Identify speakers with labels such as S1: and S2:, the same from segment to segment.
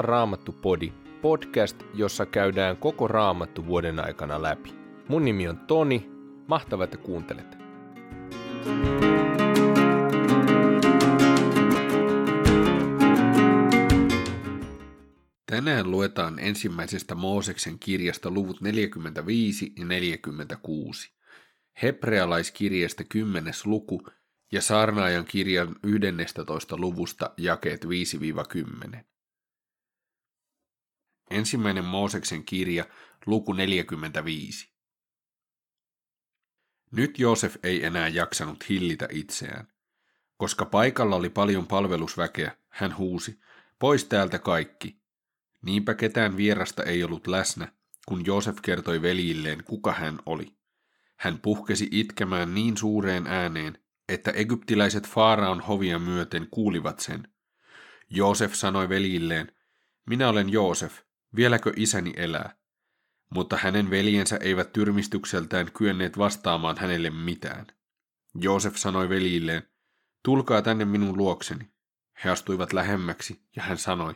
S1: Sala Raamattu Podi, podcast, jossa käydään koko Raamattu vuoden aikana läpi. Mun nimi on Toni, mahtavaa, että kuuntelet.
S2: Tänään luetaan ensimmäisestä Mooseksen kirjasta luvut 45 ja 46, hebrealaiskirjasta 10. luku ja saarnaajan kirjan 11. luvusta jakeet 5-10. Ensimmäinen Mooseksen kirja, luku 45. Nyt Joosef ei enää jaksanut hillitä itseään. Koska paikalla oli paljon palvelusväkeä, hän huusi, pois täältä kaikki. Niinpä ketään vierasta ei ollut läsnä, kun Joosef kertoi veljilleen, kuka hän oli. Hän puhkesi itkemään niin suureen ääneen, että egyptiläiset Faaraon hovia myöten kuulivat sen. Joosef sanoi veljilleen, minä olen Joosef, vieläkö isäni elää? Mutta hänen veljensä eivät tyrmistykseltään kyenneet vastaamaan hänelle mitään. Joosef sanoi veljilleen, tulkaa tänne minun luokseni. He astuivat lähemmäksi ja hän sanoi,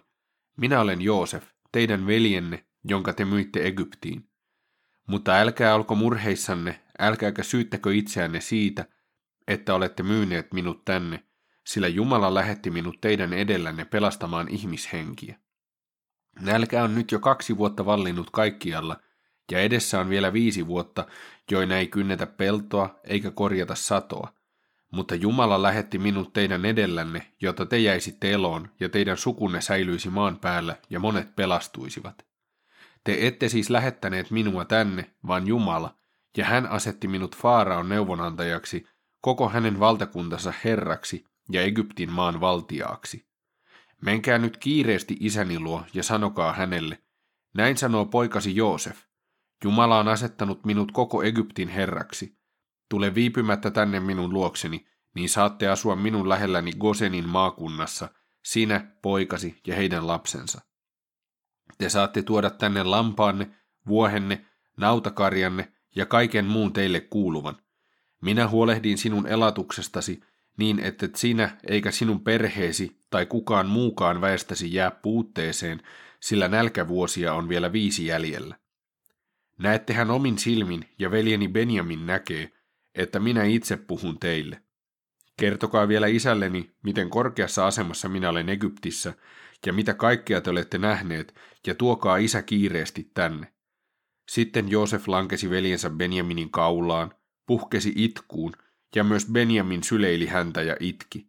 S2: minä olen Joosef, teidän veljenne, jonka te myitte Egyptiin. Mutta älkää olko murheissanne, älkääkä syyttäkö itseänne siitä, että olette myyneet minut tänne, sillä Jumala lähetti minut teidän edellänne pelastamaan ihmishenkiä. Nälkä on nyt jo kaksi vuotta vallinnut kaikkialla, ja edessä on vielä viisi vuotta, joina ei kynnetä peltoa eikä korjata satoa. Mutta Jumala lähetti minut teidän edellänne, jotta te jäisitte eloon ja teidän sukunne säilyisi maan päällä ja monet pelastuisivat. Te ette siis lähettäneet minua tänne, vaan Jumala, ja hän asetti minut Faaraon neuvonantajaksi, koko hänen valtakuntansa herraksi ja Egyptin maan valtiaaksi. Menkää nyt kiireesti isäni luo ja sanokaa hänelle, näin sanoo poikasi Joosef, Jumala on asettanut minut koko Egyptin herraksi. Tule viipymättä tänne minun luokseni, niin saatte asua minun lähelläni Gosenin maakunnassa, sinä, poikasi ja heidän lapsensa. Te saatte tuoda tänne lampaanne, vuohenne, nautakarjanne ja kaiken muun teille kuuluvan. Minä huolehdin sinun elatuksestasi niin, että sinä eikä sinun perheesi tai kukaan muukaan väestäsi jää puutteeseen, sillä nälkävuosia on vielä viisi jäljellä. Näettehän omin silmin ja veljeni Benjamin näkee, että minä itse puhun teille. Kertokaa vielä isälleni, miten korkeassa asemassa minä olen Egyptissä ja mitä kaikkea te olette nähneet, ja tuokaa isä kiireesti tänne. Sitten Joosef lankesi veljensä Benjaminin kaulaan, puhkesi itkuun, ja myös Benjamin syleili häntä ja itki.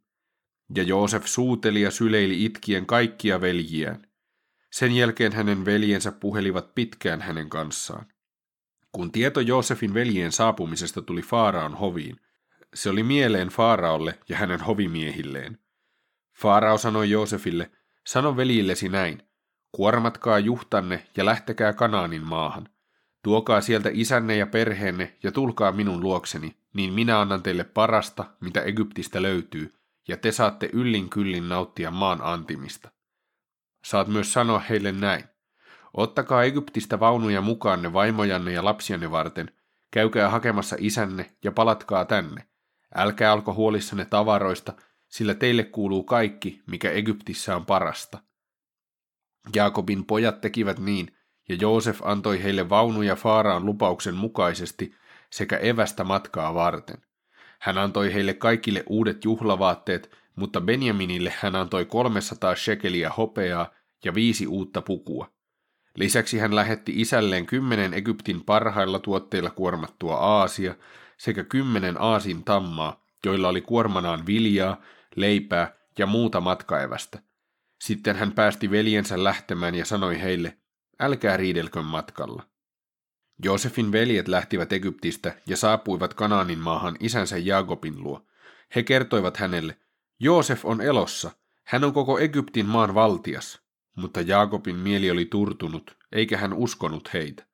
S2: Ja Joosef suuteli ja syleili itkien kaikkia veljiään. Sen jälkeen hänen veljensä puhelivat pitkään hänen kanssaan. Kun tieto Joosefin veljien saapumisesta tuli Faaraon hoviin, se oli mieleen Faaraolle ja hänen hovimiehilleen. Faarao sanoi Joosefille, sano veljillesi näin, kuormatkaa juhtanne ja lähtekää Kanaanin maahan. Tuokaa sieltä isänne ja perheenne ja tulkaa minun luokseni, niin minä annan teille parasta, mitä Egyptistä löytyy, ja te saatte yllin kyllin nauttia maan antimista. Saat myös sanoa heille näin. Ottakaa Egyptistä vaunuja mukaanne vaimojanne ja lapsianne varten, käykää hakemassa isänne ja palatkaa tänne. Älkää alko huolissanne tavaroista, sillä teille kuuluu kaikki, mikä Egyptissä on parasta. Jaakobin pojat tekivät niin, ja Joosef antoi heille vaunuja Faaraan lupauksen mukaisesti sekä evästä matkaa varten. Hän antoi heille kaikille uudet juhlavaatteet, mutta Benjaminille hän antoi 300 shekeliä hopeaa ja viisi uutta pukua. Lisäksi hän lähetti isälleen kymmenen Egyptin parhailla tuotteilla kuormattua aasia sekä kymmenen aasin tammaa, joilla oli kuormanaan viljaa, leipää ja muuta matkaevästä. Sitten hän päästi veljensä lähtemään ja sanoi heille, älkää riidelkö matkalla. Joosefin veljet lähtivät Egyptistä ja saapuivat Kanaanin maahan isänsä Jaakobin luo. He kertoivat hänelle, Joosef on elossa, hän on koko Egyptin maan valtias. Mutta Jaakobin mieli oli turtunut, eikä hän uskonut heitä.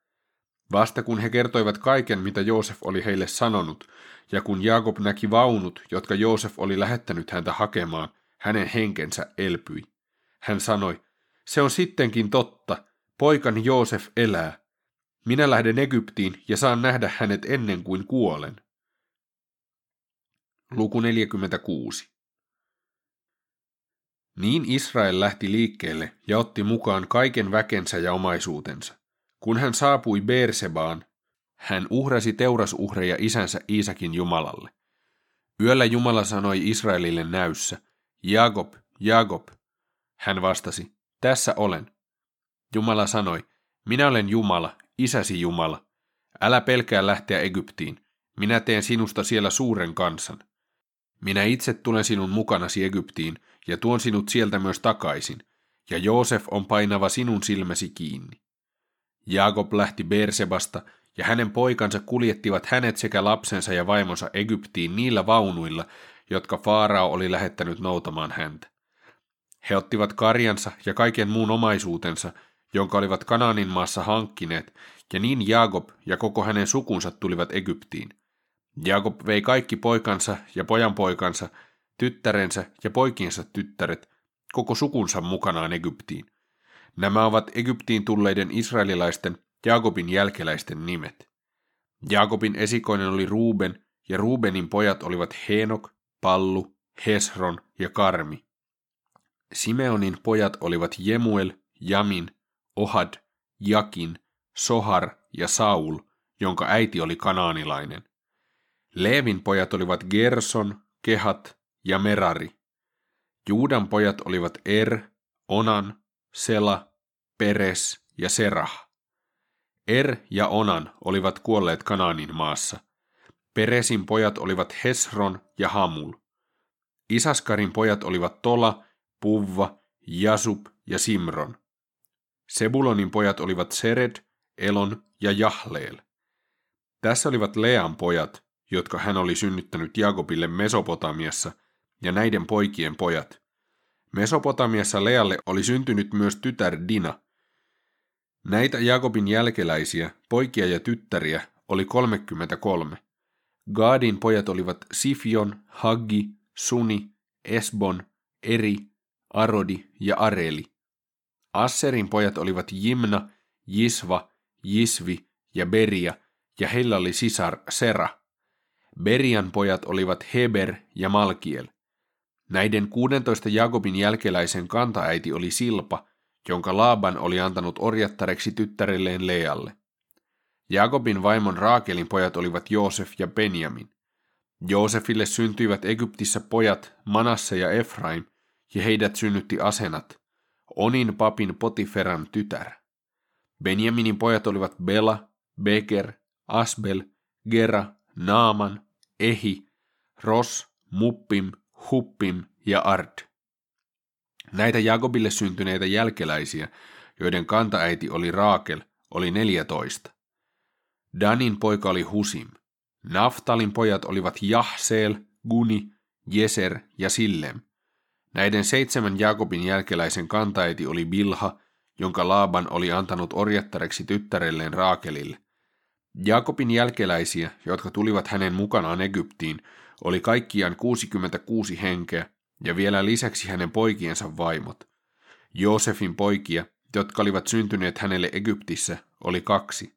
S2: Vasta kun he kertoivat kaiken, mitä Joosef oli heille sanonut, ja kun Jaakob näki vaunut, jotka Joosef oli lähettänyt häntä hakemaan, hänen henkensä elpyi. Hän sanoi, se on sittenkin totta, poikani Joosef elää. Minä lähden Egyptiin ja saan nähdä hänet ennen kuin kuolen. Luku 46 Niin Israel lähti liikkeelle ja otti mukaan kaiken väkensä ja omaisuutensa. Kun hän saapui Beersebaan, hän uhrasi teurasuhreja isänsä Iisakin Jumalalle. Yöllä Jumala sanoi Israelille näyssä, Jakob, Jakob. Hän vastasi, tässä olen. Jumala sanoi, minä olen Jumala, isäsi Jumala. Älä pelkää lähteä Egyptiin. Minä teen sinusta siellä suuren kansan. Minä itse tulen sinun mukanasi Egyptiin ja tuon sinut sieltä myös takaisin, ja Joosef on painava sinun silmäsi kiinni. Jaakob lähti Bersebasta, ja hänen poikansa kuljettivat hänet sekä lapsensa ja vaimonsa Egyptiin niillä vaunuilla, jotka Faarao oli lähettänyt noutamaan häntä. He ottivat karjansa ja kaiken muun omaisuutensa, jonka olivat Kanaanin maassa hankkineet, ja niin Jaakob ja koko hänen sukunsa tulivat Egyptiin. Jaakob vei kaikki poikansa ja pojanpoikansa, tyttärensä ja poikiensa tyttäret, koko sukunsa mukanaan Egyptiin. Nämä ovat Egyptiin tulleiden israelilaisten Jaakobin jälkeläisten nimet. Jaakobin esikoinen oli Ruuben, ja Ruubenin pojat olivat Henok, Pallu, Hesron ja Karmi. Simeonin pojat olivat Jemuel, Jamin, Ohad, Jakin, Sohar ja Saul, jonka äiti oli kanaanilainen. Leevin pojat olivat Gerson, Kehat ja Merari. Juudan pojat olivat Er, Onan, Sela, Peres ja Serah. Er ja Onan olivat kuolleet Kanaanin maassa. Peresin pojat olivat Hesron ja Hamul. Isaskarin pojat olivat Tola, Puvva, Jasub ja Simron. Sebulonin pojat olivat Sered, Elon ja Jahleel. Tässä olivat Lean pojat, jotka hän oli synnyttänyt Jakobille Mesopotamiassa, ja näiden poikien pojat. Mesopotamiassa Lealle oli syntynyt myös tytär Dina. Näitä Jakobin jälkeläisiä, poikia ja tyttäriä, oli 33. Gaadin pojat olivat Sifion, Haggi, Suni, Esbon, Eri, Arodi ja Areli. Asserin pojat olivat Jimna, Jisva, Jisvi ja Beria, ja heillä oli sisar Sera. Berian pojat olivat Heber ja Malkiel. Näiden 16 Jakobin jälkeläisen kantaäiti oli Silpa, jonka Laaban oli antanut orjattareksi tyttärelleen Lealle. Jakobin vaimon Raakelin pojat olivat Joosef ja Benjamin. Joosefille syntyivät Egyptissä pojat Manasse ja Efraim, ja heidät synnytti Asenat, Onin papin Potiferan tytär. Benjaminin pojat olivat Bela, Beker, Asbel, Gera, Naaman, Ehi, Ros, Muppim, Huppim ja Ard. Näitä Jakobille syntyneitä jälkeläisiä, joiden kantaäiti oli Raakel, oli neljätoista. Danin poika oli Husim. Naftalin pojat olivat Jahseel, Guni, Jeser ja Sillem. Näiden seitsemän Jakobin jälkeläisen kantaiti oli Bilha, jonka Laaban oli antanut orjattareksi tyttärelleen Raakelille. Jakobin jälkeläisiä, jotka tulivat hänen mukanaan Egyptiin, oli kaikkiaan 66 henkeä ja vielä lisäksi hänen poikiensa vaimot. Joosefin poikia, jotka olivat syntyneet hänelle Egyptissä, oli kaksi.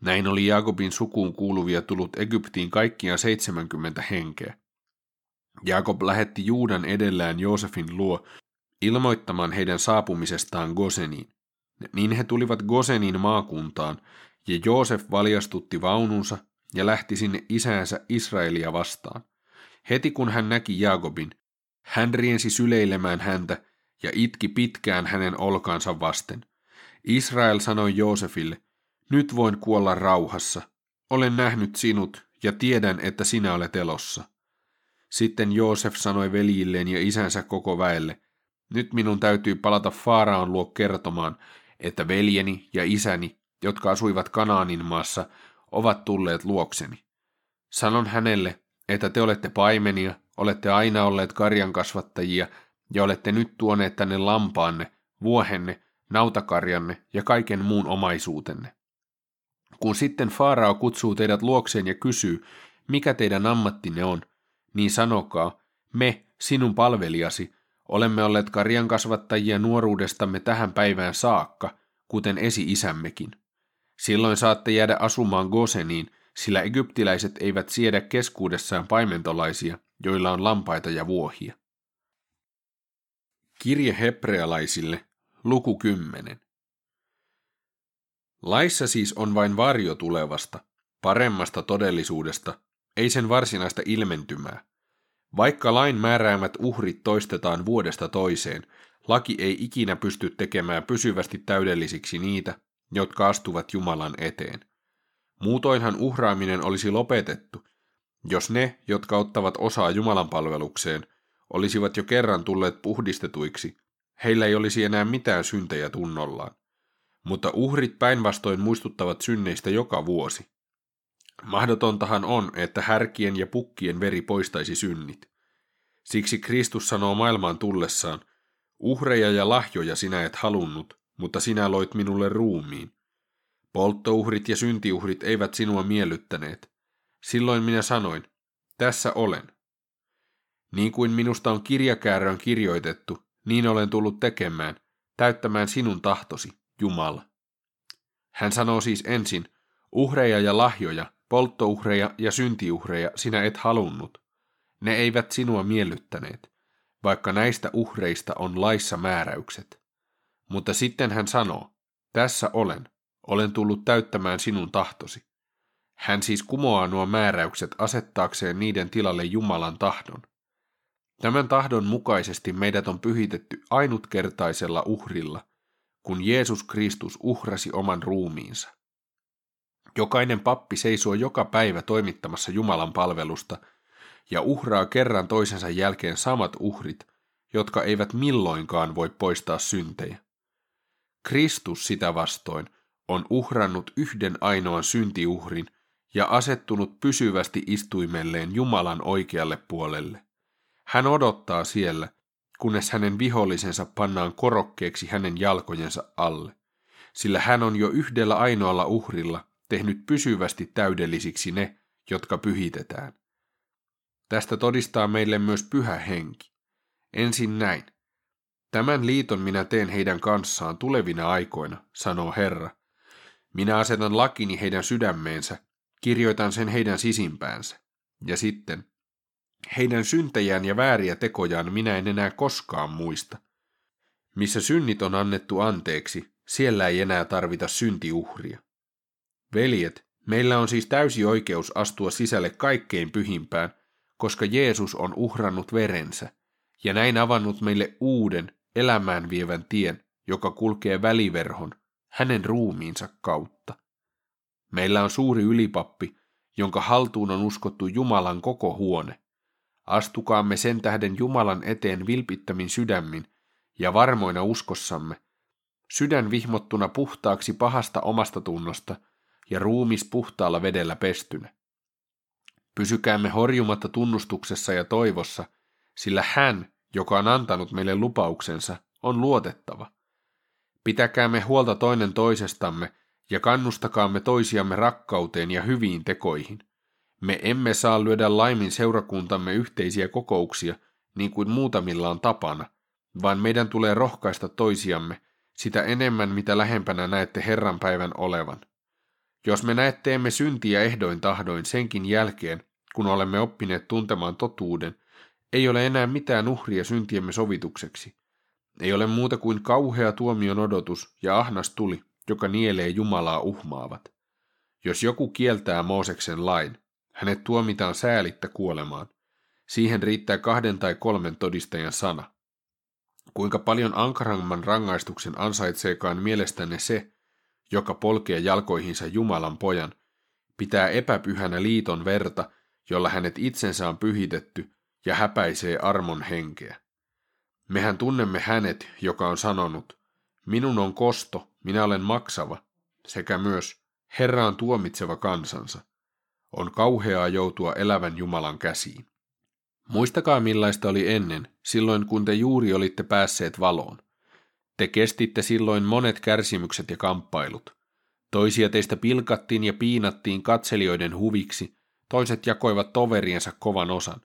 S2: Näin oli Jakobin sukuun kuuluvia tullut Egyptiin kaikkiaan 70 henkeä. Jakob lähetti Juudan edellään Joosefin luo ilmoittamaan heidän saapumisestaan Goseniin. Niin he tulivat Gosenin maakuntaan, ja Joosef valjastutti vaununsa ja lähti sinne isäänsä Israelia vastaan. Heti kun hän näki Jaakobin, hän riensi syleilemään häntä ja itki pitkään hänen olkaansa vasten. Israel sanoi Joosefille, nyt voin kuolla rauhassa. Olen nähnyt sinut ja tiedän, että sinä olet elossa. Sitten Joosef sanoi veljilleen ja isänsä koko väelle, nyt minun täytyy palata Faaraan luo kertomaan, että veljeni ja isäni, jotka asuivat Kanaanin maassa, ovat tulleet luokseni. Sanon hänelle, että te olette paimenia, olette aina olleet karjan kasvattajia ja olette nyt tuoneet tänne lampaanne, vuohenne, nautakarjanne ja kaiken muun omaisuutenne. Kun sitten Faarao kutsuu teidät luokseen ja kysyy, mikä teidän ammattinne on, niin sanokaa, me, sinun palvelijasi, olemme olleet karjan kasvattajia nuoruudestamme tähän päivään saakka, kuten esi-isämmekin. Silloin saatte jäädä asumaan Goseniin, sillä egyptiläiset eivät siedä keskuudessaan paimentolaisia, joilla on lampaita ja vuohia. Kirje hebrealaisille, luku 10. Laissa siis on vain varjo tulevasta, paremmasta todellisuudesta, ei sen varsinaista ilmentymää. Vaikka lain määräämät uhrit toistetaan vuodesta toiseen, laki ei ikinä pysty tekemään pysyvästi täydellisiksi niitä, jotka astuvat Jumalan eteen. Muutoinhan uhraaminen olisi lopetettu, jos ne, jotka ottavat osaa Jumalan palvelukseen, olisivat jo kerran tulleet puhdistetuiksi, heillä ei olisi enää mitään syntejä tunnollaan. Mutta uhrit päinvastoin muistuttavat synneistä joka vuosi. Mahdotontahan on, että härkien ja pukkien veri poistaisi synnit. Siksi Kristus sanoo maailmaan tullessaan, uhreja ja lahjoja sinä et halunnut, mutta sinä loit minulle ruumiin. Polttouhrit ja syntiuhrit eivät sinua miellyttäneet. Silloin minä sanoin, tässä olen. Niin kuin minusta on kirjakäärön kirjoitettu, niin olen tullut tekemään, täyttämään sinun tahtosi, Jumala. Hän sanoo siis ensin, uhreja ja lahjoja, polttouhreja ja syntiuhreja sinä et halunnut. Ne eivät sinua miellyttäneet, vaikka näistä uhreista on laissa määräykset. Mutta sitten hän sanoo, tässä olen, olen tullut täyttämään sinun tahtosi. Hän siis kumoaa nuo määräykset asettaakseen niiden tilalle Jumalan tahdon. Tämän tahdon mukaisesti meidät on pyhitetty ainutkertaisella uhrilla, kun Jeesus Kristus uhrasi oman ruumiinsa. Jokainen pappi seisoo joka päivä toimittamassa Jumalan palvelusta ja uhraa kerran toisensa jälkeen samat uhrit, jotka eivät milloinkaan voi poistaa syntejä. Kristus sitä vastoin on uhrannut yhden ainoan syntiuhrin ja asettunut pysyvästi istuimelleen Jumalan oikealle puolelle. Hän odottaa siellä, kunnes hänen vihollisensa pannaan korokkeeksi hänen jalkojensa alle, sillä hän on jo yhdellä ainoalla uhrilla tehnyt pysyvästi täydellisiksi ne, jotka pyhitetään. Tästä todistaa meille myös pyhä henki. Ensin näin. Tämän liiton minä teen heidän kanssaan tulevina aikoina, sanoo Herra. Minä asetan lakini heidän sydämeensä, kirjoitan sen heidän sisimpäänsä. Ja sitten, heidän syntejään ja vääriä tekojaan minä en enää koskaan muista. Missä synnit on annettu anteeksi, siellä ei enää tarvita syntiuhria. Veljet, meillä on siis täysi oikeus astua sisälle kaikkein pyhimpään, koska Jeesus on uhrannut verensä, ja näin avannut meille uuden, elämään vievän tien, joka kulkee väliverhon, hänen ruumiinsa kautta. Meillä on suuri ylipappi, jonka haltuun on uskottu Jumalan koko huone. Astukaamme sen tähden Jumalan eteen vilpittämin sydämin ja varmoina uskossamme, sydän vihmottuna puhtaaksi pahasta omasta tunnosta ja ruumis puhtaalla vedellä pestynä. Pysykäämme horjumatta tunnustuksessa ja toivossa, sillä hän, joka on antanut meille lupauksensa, on luotettava. Pitäkäämme huolta toinen toisestamme ja kannustakaamme toisiamme rakkauteen ja hyviin tekoihin. Me emme saa lyödä laimin seurakuntamme yhteisiä kokouksia, niin kuin muutamilla on tapana, vaan meidän tulee rohkaista toisiamme sitä enemmän, mitä lähempänä näette Herran päivän olevan. Jos me näet teemme syntiä ehdoin tahdoin senkin jälkeen, kun olemme oppineet tuntemaan totuuden, ei ole enää mitään uhria syntiemme sovitukseksi. Ei ole muuta kuin kauhea tuomion odotus ja ahnas tuli, joka nielee Jumalaa uhmaavat. Jos joku kieltää Mooseksen lain, hänet tuomitaan säälittä kuolemaan. Siihen riittää kahden tai kolmen todistajan sana. Kuinka paljon ankaramman rangaistuksen ansaitseekaan mielestänne se, joka polkee jalkoihinsa Jumalan pojan, pitää epäpyhänä liiton verta, jolla hänet itsensä on pyhitetty ja häpäisee armon henkeä. Mehän tunnemme hänet, joka on sanonut, minun on kosto, minä olen maksava, sekä myös Herra on tuomitseva kansansa. On kauheaa joutua elävän Jumalan käsiin. Muistakaa millaista oli ennen, silloin kun te juuri olitte päässeet valoon. Te kestitte silloin monet kärsimykset ja kamppailut. Toisia teistä pilkattiin ja piinattiin katselijoiden huviksi, toiset jakoivat toveriensa kovan osan.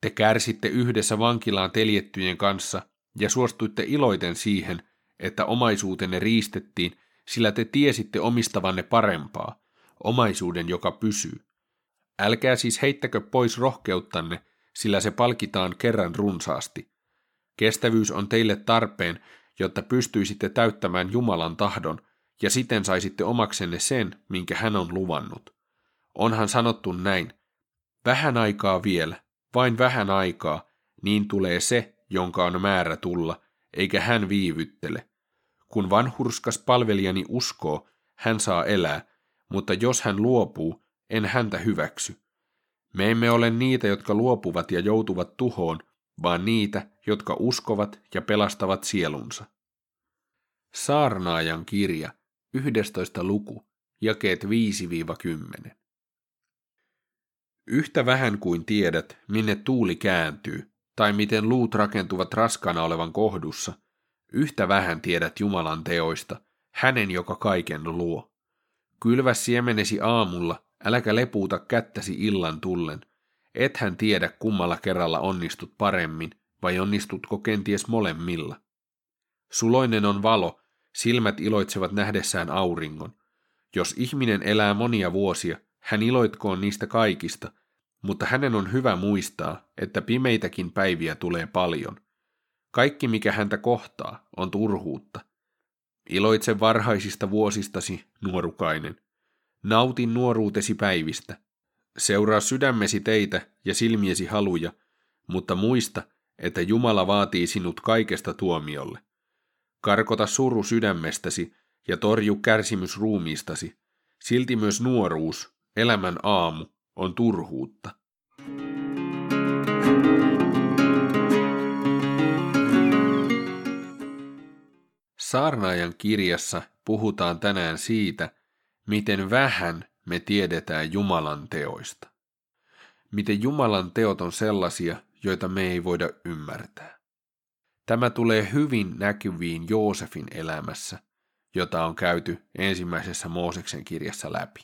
S2: Te kärsitte yhdessä vankilaan teljettyjen kanssa ja suostuitte iloiten siihen, että omaisuutenne riistettiin, sillä te tiesitte omistavanne parempaa, omaisuuden, joka pysyy. Älkää siis heittäkö pois rohkeuttanne, sillä se palkitaan kerran runsaasti. Kestävyys on teille tarpeen, jotta pystyisitte täyttämään Jumalan tahdon ja siten saisitte omaksenne sen, minkä hän on luvannut. Onhan sanottu näin, vähän aikaa vielä, vain vähän aikaa, niin tulee se, jonka on määrä tulla, eikä hän viivyttele. Kun vanhurskas palvelijani uskoo, hän saa elää, mutta jos hän luopuu, en häntä hyväksy. Me emme ole niitä, jotka luopuvat ja joutuvat tuhoon, vaan niitä, jotka uskovat ja pelastavat sielunsa. Saarnaajan kirja, 11. luku, jakeet 5-10. Yhtä vähän kuin tiedät, minne tuuli kääntyy, tai miten luut rakentuvat raskana olevan kohdussa, yhtä vähän tiedät Jumalan teoista, hänen joka kaiken luo. Kylvä siemenesi aamulla, äläkä lepuuta kättäsi illan tullen. Ethän tiedä kummalla kerralla onnistut paremmin, vai onnistutko kenties molemmilla. Suloinen on valo, silmät iloitsevat nähdessään auringon. Jos ihminen elää monia vuosia, hän iloitkoon niistä kaikista, mutta hänen on hyvä muistaa, että pimeitäkin päiviä tulee paljon. Kaikki, mikä häntä kohtaa, on turhuutta. Iloitse varhaisista vuosistasi, nuorukainen. Nautin nuoruutesi päivistä. Seuraa sydämesi teitä ja silmiesi haluja, mutta muista, että Jumala vaatii sinut kaikesta tuomiolle. Karkota suru sydämestäsi ja torju kärsimys ruumiistasi. Silti myös nuoruus, elämän aamu, on turhuutta. Saarnaajan kirjassa puhutaan tänään siitä, miten vähän me tiedetään Jumalan teoista. Miten Jumalan teot on sellaisia, joita me ei voida ymmärtää. Tämä tulee hyvin näkyviin Joosefin elämässä, jota on käyty ensimmäisessä Mooseksen kirjassa läpi.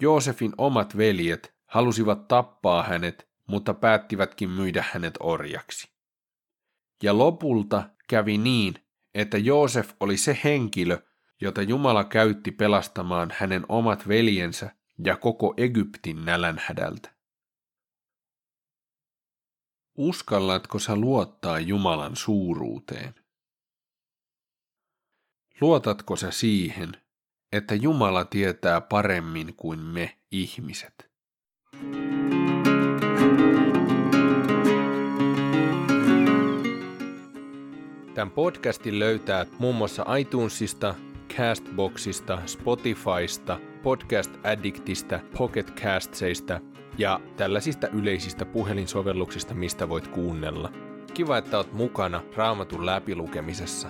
S2: Joosefin omat veljet halusivat tappaa hänet, mutta päättivätkin myydä hänet orjaksi. Ja lopulta kävi niin, että Joosef oli se henkilö, jota Jumala käytti pelastamaan hänen omat veljensä ja koko Egyptin nälänhädältä. Uskallatko sä luottaa Jumalan suuruuteen? Luotatko sä siihen, että Jumala tietää paremmin kuin me ihmiset?
S1: Tämän podcastin löytää muun muassa iTunesista, Castboxista, Spotifysta, Podcast Addictista, Pocket Castseista ja tällaisista yleisistä puhelinsovelluksista, mistä voit kuunnella. Kiva, että oot mukana Raamatun läpilukemisessa.